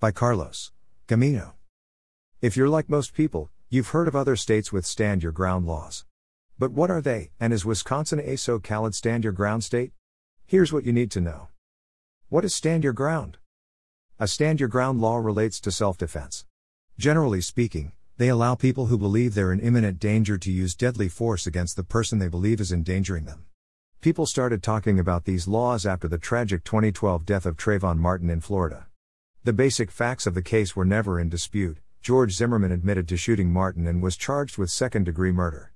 By Carlos Gamino. If you're like most people, you've heard of other states with stand your ground laws. But what are they, and is Wisconsin a so called stand your ground state? Here's what you need to know. What is stand your ground? A stand your ground law relates to self defense. Generally speaking, they allow people who believe they're in imminent danger to use deadly force against the person they believe is endangering them. People started talking about these laws after the tragic 2012 death of Trayvon Martin in Florida. The basic facts of the case were never in dispute. George Zimmerman admitted to shooting Martin and was charged with second degree murder.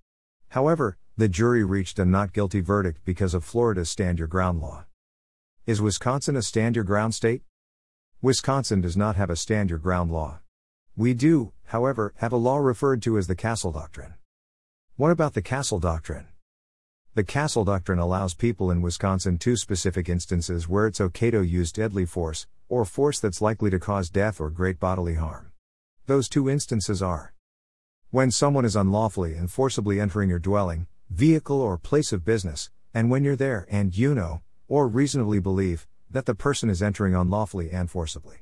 However, the jury reached a not guilty verdict because of Florida's stand your ground law. Is Wisconsin a stand your ground state? Wisconsin does not have a stand your ground law. We do, however, have a law referred to as the Castle Doctrine. What about the Castle Doctrine? The Castle Doctrine allows people in Wisconsin two specific instances where it's okay to use deadly force, or force that's likely to cause death or great bodily harm. Those two instances are when someone is unlawfully and forcibly entering your dwelling, vehicle, or place of business, and when you're there and you know, or reasonably believe, that the person is entering unlawfully and forcibly.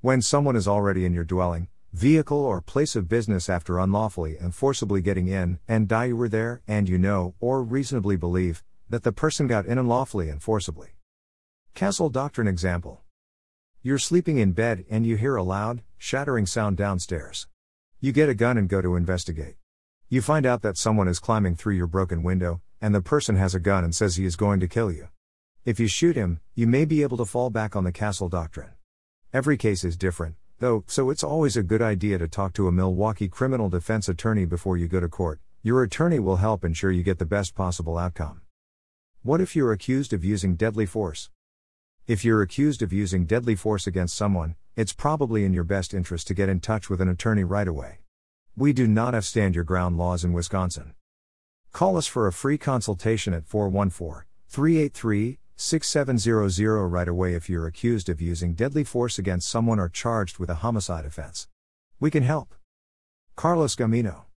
When someone is already in your dwelling, vehicle, or place of business after unlawfully and forcibly getting in, and die you were there, and you know, or reasonably believe, that the person got in unlawfully and forcibly. Castle Doctrine example. You're sleeping in bed and you hear a loud, shattering sound downstairs. You get a gun and go to investigate. You find out that someone is climbing through your broken window, and the person has a gun and says he is going to kill you. If you shoot him, you may be able to fall back on the castle doctrine. Every case is different, though, so it's always a good idea to talk to a Milwaukee criminal defense attorney before you go to court. Your attorney will help ensure you get the best possible outcome. What if you're accused of using deadly force? If you're accused of using deadly force against someone, it's probably in your best interest to get in touch with an attorney right away. We do not have stand your ground laws in Wisconsin. Call us for a free consultation at 414 383 6700 right away if you're accused of using deadly force against someone or charged with a homicide offense. We can help. Carlos Gamino